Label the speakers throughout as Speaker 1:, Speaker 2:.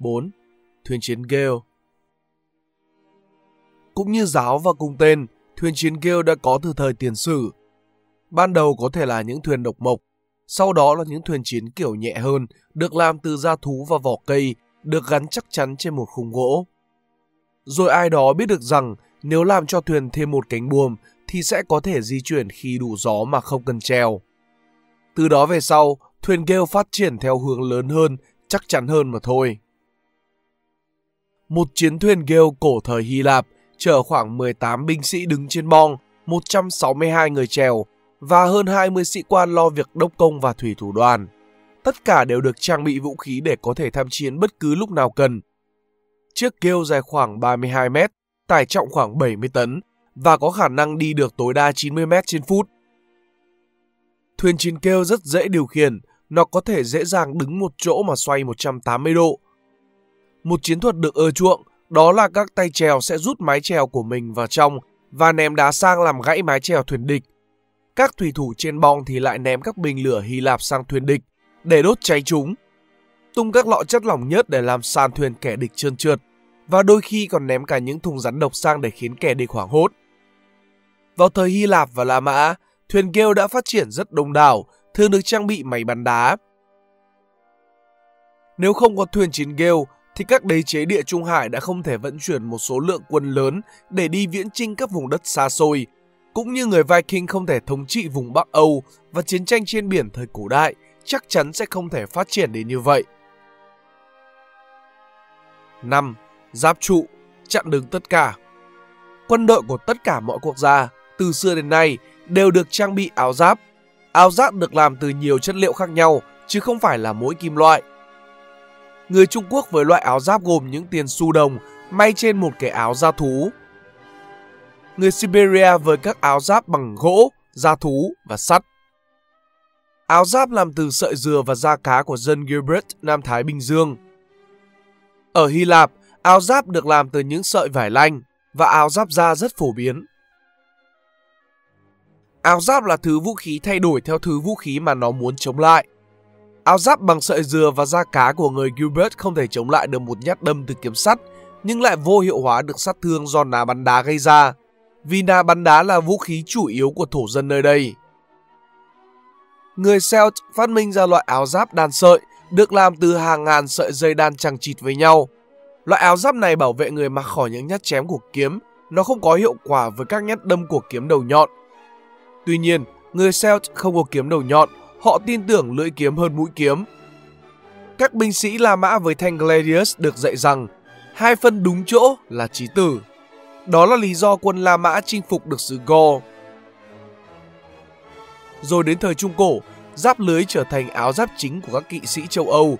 Speaker 1: 4. Thuyền chiến Gale Cũng như giáo và cùng tên, thuyền chiến Gale đã có từ thời tiền sử. Ban đầu có thể là những thuyền độc mộc, sau đó là những thuyền chiến kiểu nhẹ hơn, được làm từ da thú và vỏ cây, được gắn chắc chắn trên một khung gỗ. Rồi ai đó biết được rằng nếu làm cho thuyền thêm một cánh buồm thì sẽ có thể di chuyển khi đủ gió mà không cần treo. Từ đó về sau, thuyền Gale phát triển theo hướng lớn hơn, chắc chắn hơn mà thôi. Một chiến thuyền Gale cổ thời Hy Lạp chở khoảng 18 binh sĩ đứng trên bong, 162 người chèo và hơn 20 sĩ quan lo việc đốc công và thủy thủ đoàn. Tất cả đều được trang bị vũ khí để có thể tham chiến bất cứ lúc nào cần. Chiếc kêu dài khoảng 32 mét, tải trọng khoảng 70 tấn và có khả năng đi được tối đa 90 mét trên phút. Thuyền chiến kêu rất dễ điều khiển, nó có thể dễ dàng đứng một chỗ mà xoay 180 độ. Một chiến thuật được ưa chuộng đó là các tay chèo sẽ rút mái chèo của mình vào trong và ném đá sang làm gãy mái chèo thuyền địch. Các thủy thủ trên bong thì lại ném các bình lửa Hy Lạp sang thuyền địch để đốt cháy chúng. Tung các lọ chất lỏng nhất để làm sàn thuyền kẻ địch trơn trượt và đôi khi còn ném cả những thùng rắn độc sang để khiến kẻ địch hoảng hốt. Vào thời Hy Lạp và La Mã, thuyền kêu đã phát triển rất đông đảo, thường được trang bị máy bắn đá. Nếu không có thuyền chiến Gale thì các đế chế địa Trung Hải đã không thể vận chuyển một số lượng quân lớn để đi viễn chinh các vùng đất xa xôi, cũng như người Viking không thể thống trị vùng Bắc Âu và chiến tranh trên biển thời cổ đại chắc chắn sẽ không thể phát triển đến như vậy. 5. Giáp trụ, chặn đứng tất cả. Quân đội của tất cả mọi quốc gia, từ xưa đến nay, đều được trang bị áo giáp. Áo giáp được làm từ nhiều chất liệu khác nhau, chứ không phải là mỗi kim loại. Người Trung Quốc với loại áo giáp gồm những tiền xu đồng may trên một cái áo da thú. Người Siberia với các áo giáp bằng gỗ, da thú và sắt. Áo giáp làm từ sợi dừa và da cá của dân Gilbert, Nam Thái Bình Dương. Ở Hy Lạp, áo giáp được làm từ những sợi vải lanh và áo giáp da rất phổ biến. Áo giáp là thứ vũ khí thay đổi theo thứ vũ khí mà nó muốn chống lại. Áo giáp bằng sợi dừa và da cá của người Gilbert không thể chống lại được một nhát đâm từ kiếm sắt, nhưng lại vô hiệu hóa được sát thương do ná bắn đá gây ra, vì ná bắn đá là vũ khí chủ yếu của thổ dân nơi đây. Người Celt phát minh ra loại áo giáp đan sợi được làm từ hàng ngàn sợi dây đan chằng chịt với nhau. Loại áo giáp này bảo vệ người mặc khỏi những nhát chém của kiếm, nó không có hiệu quả với các nhát đâm của kiếm đầu nhọn. Tuy nhiên, người Celt không có kiếm đầu nhọn họ tin tưởng lưỡi kiếm hơn mũi kiếm. Các binh sĩ La Mã với thanh Gladius được dạy rằng hai phân đúng chỗ là chí tử. Đó là lý do quân La Mã chinh phục được xứ Gaul. Rồi đến thời Trung Cổ, giáp lưới trở thành áo giáp chính của các kỵ sĩ châu Âu.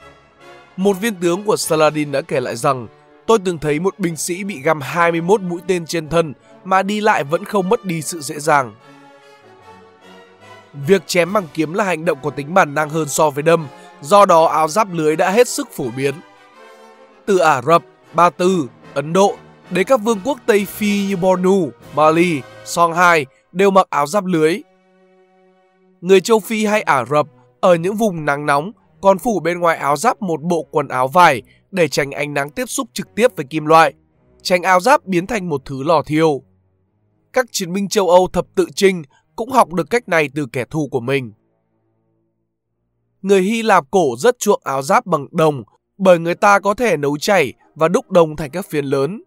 Speaker 1: Một viên tướng của Saladin đã kể lại rằng tôi từng thấy một binh sĩ bị găm 21 mũi tên trên thân mà đi lại vẫn không mất đi sự dễ dàng. Việc chém bằng kiếm là hành động có tính bản năng hơn so với đâm, do đó áo giáp lưới đã hết sức phổ biến. Từ Ả Rập, Ba Tư, Ấn Độ đến các vương quốc Tây Phi như Bornu, Mali, Songhai đều mặc áo giáp lưới. Người châu Phi hay Ả Rập ở những vùng nắng nóng còn phủ bên ngoài áo giáp một bộ quần áo vải để tránh ánh nắng tiếp xúc trực tiếp với kim loại, tránh áo giáp biến thành một thứ lò thiêu. Các chiến binh châu Âu thập tự trinh cũng học được cách này từ kẻ thù của mình. Người Hy Lạp cổ rất chuộng áo giáp bằng đồng bởi người ta có thể nấu chảy và đúc đồng thành các phiến lớn.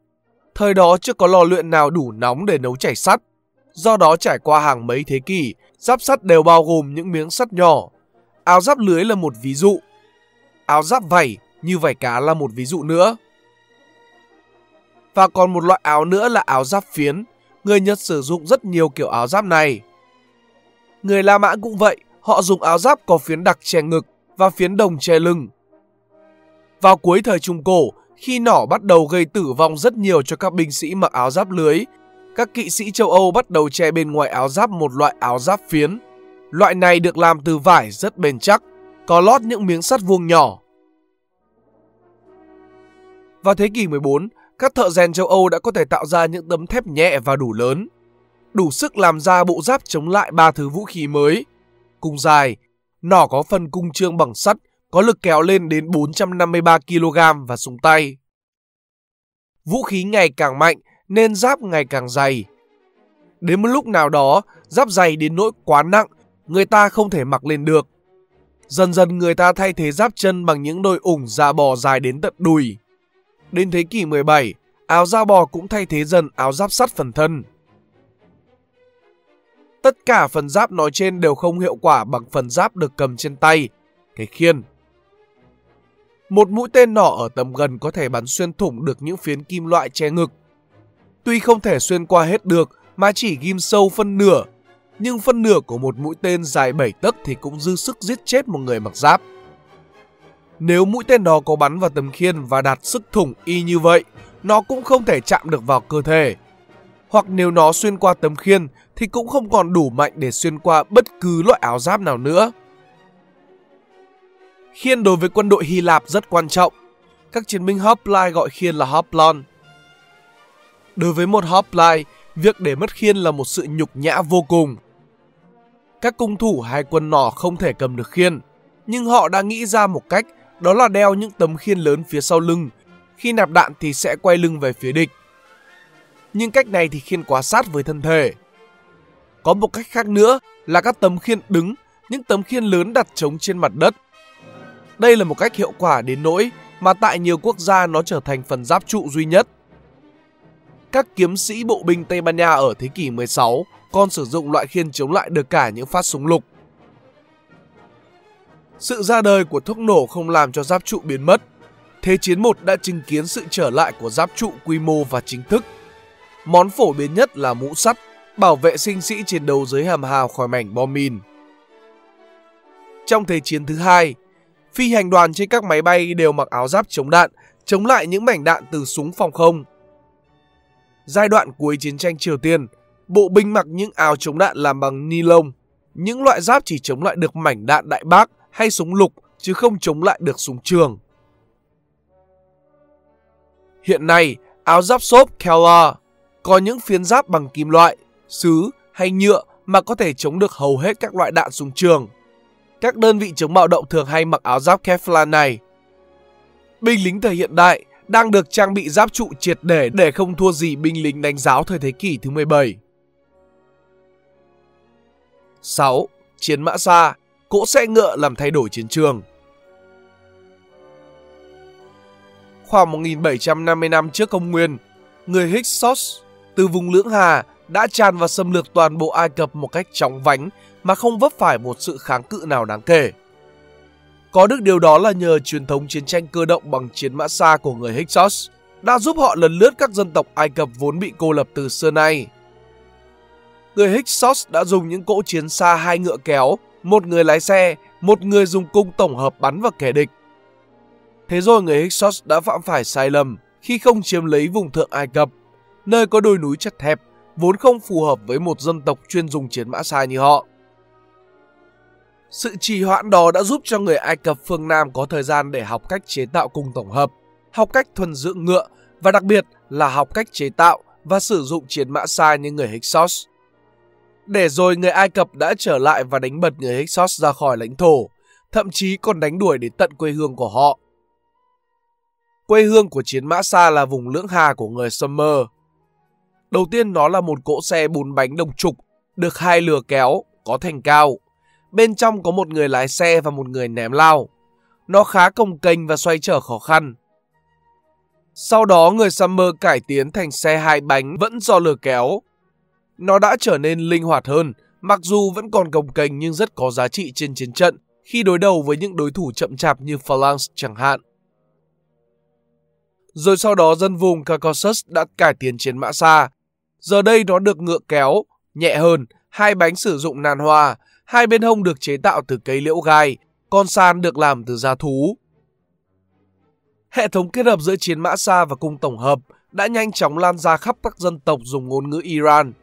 Speaker 1: Thời đó chưa có lò luyện nào đủ nóng để nấu chảy sắt. Do đó trải qua hàng mấy thế kỷ, giáp sắt đều bao gồm những miếng sắt nhỏ. Áo giáp lưới là một ví dụ. Áo giáp vảy như vảy cá là một ví dụ nữa. Và còn một loại áo nữa là áo giáp phiến. Người Nhật sử dụng rất nhiều kiểu áo giáp này. Người La Mã cũng vậy, họ dùng áo giáp có phiến đặc che ngực và phiến đồng che lưng. Vào cuối thời Trung Cổ, khi nỏ bắt đầu gây tử vong rất nhiều cho các binh sĩ mặc áo giáp lưới, các kỵ sĩ châu Âu bắt đầu che bên ngoài áo giáp một loại áo giáp phiến. Loại này được làm từ vải rất bền chắc, có lót những miếng sắt vuông nhỏ. Vào thế kỷ 14, các thợ rèn châu Âu đã có thể tạo ra những tấm thép nhẹ và đủ lớn, đủ sức làm ra bộ giáp chống lại ba thứ vũ khí mới. Cung dài, nỏ có phần cung trương bằng sắt, có lực kéo lên đến 453 kg và súng tay. Vũ khí ngày càng mạnh nên giáp ngày càng dày. Đến một lúc nào đó, giáp dày đến nỗi quá nặng, người ta không thể mặc lên được. Dần dần người ta thay thế giáp chân bằng những đôi ủng da bò dài đến tận đùi. Đến thế kỷ 17, áo da bò cũng thay thế dần áo giáp sắt phần thân. Tất cả phần giáp nói trên đều không hiệu quả bằng phần giáp được cầm trên tay, cái khiên. Một mũi tên nỏ ở tầm gần có thể bắn xuyên thủng được những phiến kim loại che ngực. Tuy không thể xuyên qua hết được mà chỉ ghim sâu phân nửa, nhưng phân nửa của một mũi tên dài 7 tấc thì cũng dư sức giết chết một người mặc giáp. Nếu mũi tên đó có bắn vào tấm khiên và đạt sức thủng y như vậy, nó cũng không thể chạm được vào cơ thể. Hoặc nếu nó xuyên qua tấm khiên thì cũng không còn đủ mạnh để xuyên qua bất cứ loại áo giáp nào nữa. Khiên đối với quân đội Hy Lạp rất quan trọng. Các chiến binh hoplite gọi khiên là hoplon. Đối với một hoplite, việc để mất khiên là một sự nhục nhã vô cùng. Các cung thủ hai quân nỏ không thể cầm được khiên, nhưng họ đã nghĩ ra một cách đó là đeo những tấm khiên lớn phía sau lưng. Khi nạp đạn thì sẽ quay lưng về phía địch. Nhưng cách này thì khiên quá sát với thân thể. Có một cách khác nữa là các tấm khiên đứng, những tấm khiên lớn đặt trống trên mặt đất. Đây là một cách hiệu quả đến nỗi mà tại nhiều quốc gia nó trở thành phần giáp trụ duy nhất. Các kiếm sĩ bộ binh Tây Ban Nha ở thế kỷ 16 con sử dụng loại khiên chống lại được cả những phát súng lục. Sự ra đời của thuốc nổ không làm cho giáp trụ biến mất. Thế chiến 1 đã chứng kiến sự trở lại của giáp trụ quy mô và chính thức. Món phổ biến nhất là mũ sắt, bảo vệ sinh sĩ chiến đấu dưới hàm hào khỏi mảnh bom mìn. Trong Thế chiến thứ hai, phi hành đoàn trên các máy bay đều mặc áo giáp chống đạn, chống lại những mảnh đạn từ súng phòng không. Giai đoạn cuối chiến tranh Triều Tiên, bộ binh mặc những áo chống đạn làm bằng ni lông. Những loại giáp chỉ chống lại được mảnh đạn đại bác hay súng lục chứ không chống lại được súng trường. Hiện nay, áo giáp xốp Kevlar có những phiến giáp bằng kim loại, sứ hay nhựa mà có thể chống được hầu hết các loại đạn súng trường. Các đơn vị chống bạo động thường hay mặc áo giáp Kevlar này. Binh lính thời hiện đại đang được trang bị giáp trụ triệt để để không thua gì binh lính đánh giáo thời thế kỷ thứ 17. 6. Chiến mã xa cỗ xe ngựa làm thay đổi chiến trường. Khoảng 1750 năm trước công nguyên, người Hyksos từ vùng Lưỡng Hà đã tràn vào xâm lược toàn bộ Ai Cập một cách chóng vánh mà không vấp phải một sự kháng cự nào đáng kể. Có được điều đó là nhờ truyền thống chiến tranh cơ động bằng chiến mã xa của người Hyksos đã giúp họ lần lướt các dân tộc Ai Cập vốn bị cô lập từ xưa nay. Người Hyksos đã dùng những cỗ chiến xa hai ngựa kéo một người lái xe, một người dùng cung tổng hợp bắn vào kẻ địch. Thế rồi người Hyksos đã phạm phải sai lầm khi không chiếm lấy vùng thượng Ai Cập, nơi có đồi núi chật hẹp, vốn không phù hợp với một dân tộc chuyên dùng chiến mã xa như họ. Sự trì hoãn đó đã giúp cho người Ai Cập phương Nam có thời gian để học cách chế tạo cung tổng hợp, học cách thuần dưỡng ngựa và đặc biệt là học cách chế tạo và sử dụng chiến mã xa như người Hyksos. Để rồi người Ai Cập đã trở lại và đánh bật người Hyksos ra khỏi lãnh thổ, thậm chí còn đánh đuổi đến tận quê hương của họ. Quê hương của chiến mã xa là vùng lưỡng hà của người Summer. Đầu tiên nó là một cỗ xe bốn bánh đồng trục, được hai lừa kéo, có thành cao. Bên trong có một người lái xe và một người ném lao. Nó khá cồng kênh và xoay trở khó khăn. Sau đó người Summer cải tiến thành xe hai bánh vẫn do lừa kéo, nó đã trở nên linh hoạt hơn, mặc dù vẫn còn gồng kềnh nhưng rất có giá trị trên chiến trận khi đối đầu với những đối thủ chậm chạp như Phalanx chẳng hạn. Rồi sau đó dân vùng Caucasus đã cải tiến chiến mã xa. Giờ đây nó được ngựa kéo, nhẹ hơn, hai bánh sử dụng nàn hoa, hai bên hông được chế tạo từ cây liễu gai, con san được làm từ da thú. Hệ thống kết hợp giữa chiến mã xa và cung tổng hợp đã nhanh chóng lan ra khắp các dân tộc dùng ngôn ngữ Iran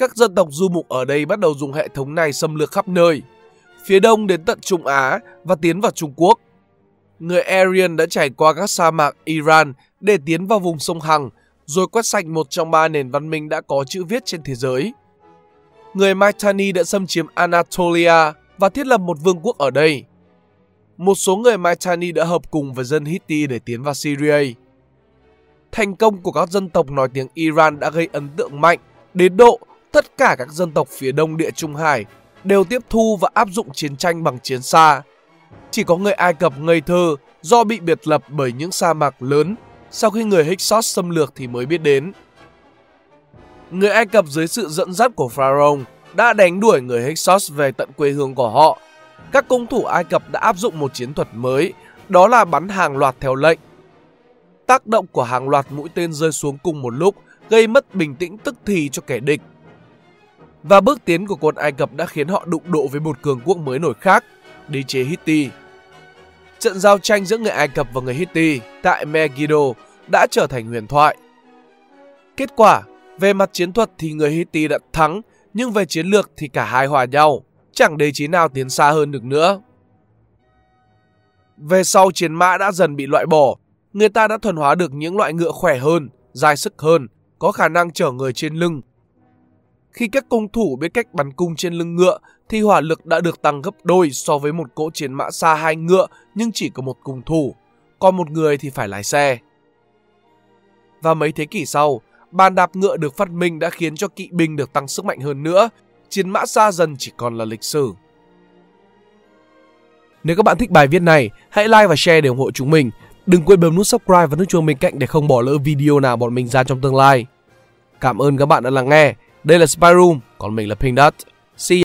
Speaker 1: các dân tộc du mục ở đây bắt đầu dùng hệ thống này xâm lược khắp nơi, phía đông đến tận Trung Á và tiến vào Trung Quốc. Người Aryan đã trải qua các sa mạc Iran để tiến vào vùng sông Hằng, rồi quét sạch một trong ba nền văn minh đã có chữ viết trên thế giới. Người Mitanni đã xâm chiếm Anatolia và thiết lập một vương quốc ở đây. Một số người Mitanni đã hợp cùng với dân Hitti để tiến vào Syria. Thành công của các dân tộc nói tiếng Iran đã gây ấn tượng mạnh đến độ tất cả các dân tộc phía đông địa Trung Hải đều tiếp thu và áp dụng chiến tranh bằng chiến xa. Chỉ có người Ai Cập ngây thơ do bị biệt lập bởi những sa mạc lớn sau khi người Hyksos xâm lược thì mới biết đến. Người Ai Cập dưới sự dẫn dắt của Pharaoh đã đánh đuổi người Hyksos về tận quê hương của họ. Các công thủ Ai Cập đã áp dụng một chiến thuật mới, đó là bắn hàng loạt theo lệnh. Tác động của hàng loạt mũi tên rơi xuống cùng một lúc gây mất bình tĩnh tức thì cho kẻ địch. Và bước tiến của quân Ai Cập đã khiến họ đụng độ với một cường quốc mới nổi khác, đế chế Hitti. Trận giao tranh giữa người Ai Cập và người Hitti tại Megiddo đã trở thành huyền thoại. Kết quả, về mặt chiến thuật thì người Hitti đã thắng, nhưng về chiến lược thì cả hai hòa nhau, chẳng đế chế nào tiến xa hơn được nữa. Về sau chiến mã đã dần bị loại bỏ, người ta đã thuần hóa được những loại ngựa khỏe hơn, dài sức hơn, có khả năng chở người trên lưng. Khi các công thủ biết cách bắn cung trên lưng ngựa thì hỏa lực đã được tăng gấp đôi so với một cỗ chiến mã xa hai ngựa nhưng chỉ có một cung thủ, còn một người thì phải lái xe. Và mấy thế kỷ sau, bàn đạp ngựa được phát minh đã khiến cho kỵ binh được tăng sức mạnh hơn nữa, chiến mã xa dần chỉ còn là lịch sử. Nếu các bạn thích bài viết này, hãy like và share để ủng hộ chúng mình. Đừng quên bấm nút subscribe và nút chuông bên cạnh để không bỏ lỡ video nào bọn mình ra trong tương lai. Cảm ơn các bạn đã lắng nghe. Đây là Spyroom còn mình là Pink Dot. See ya.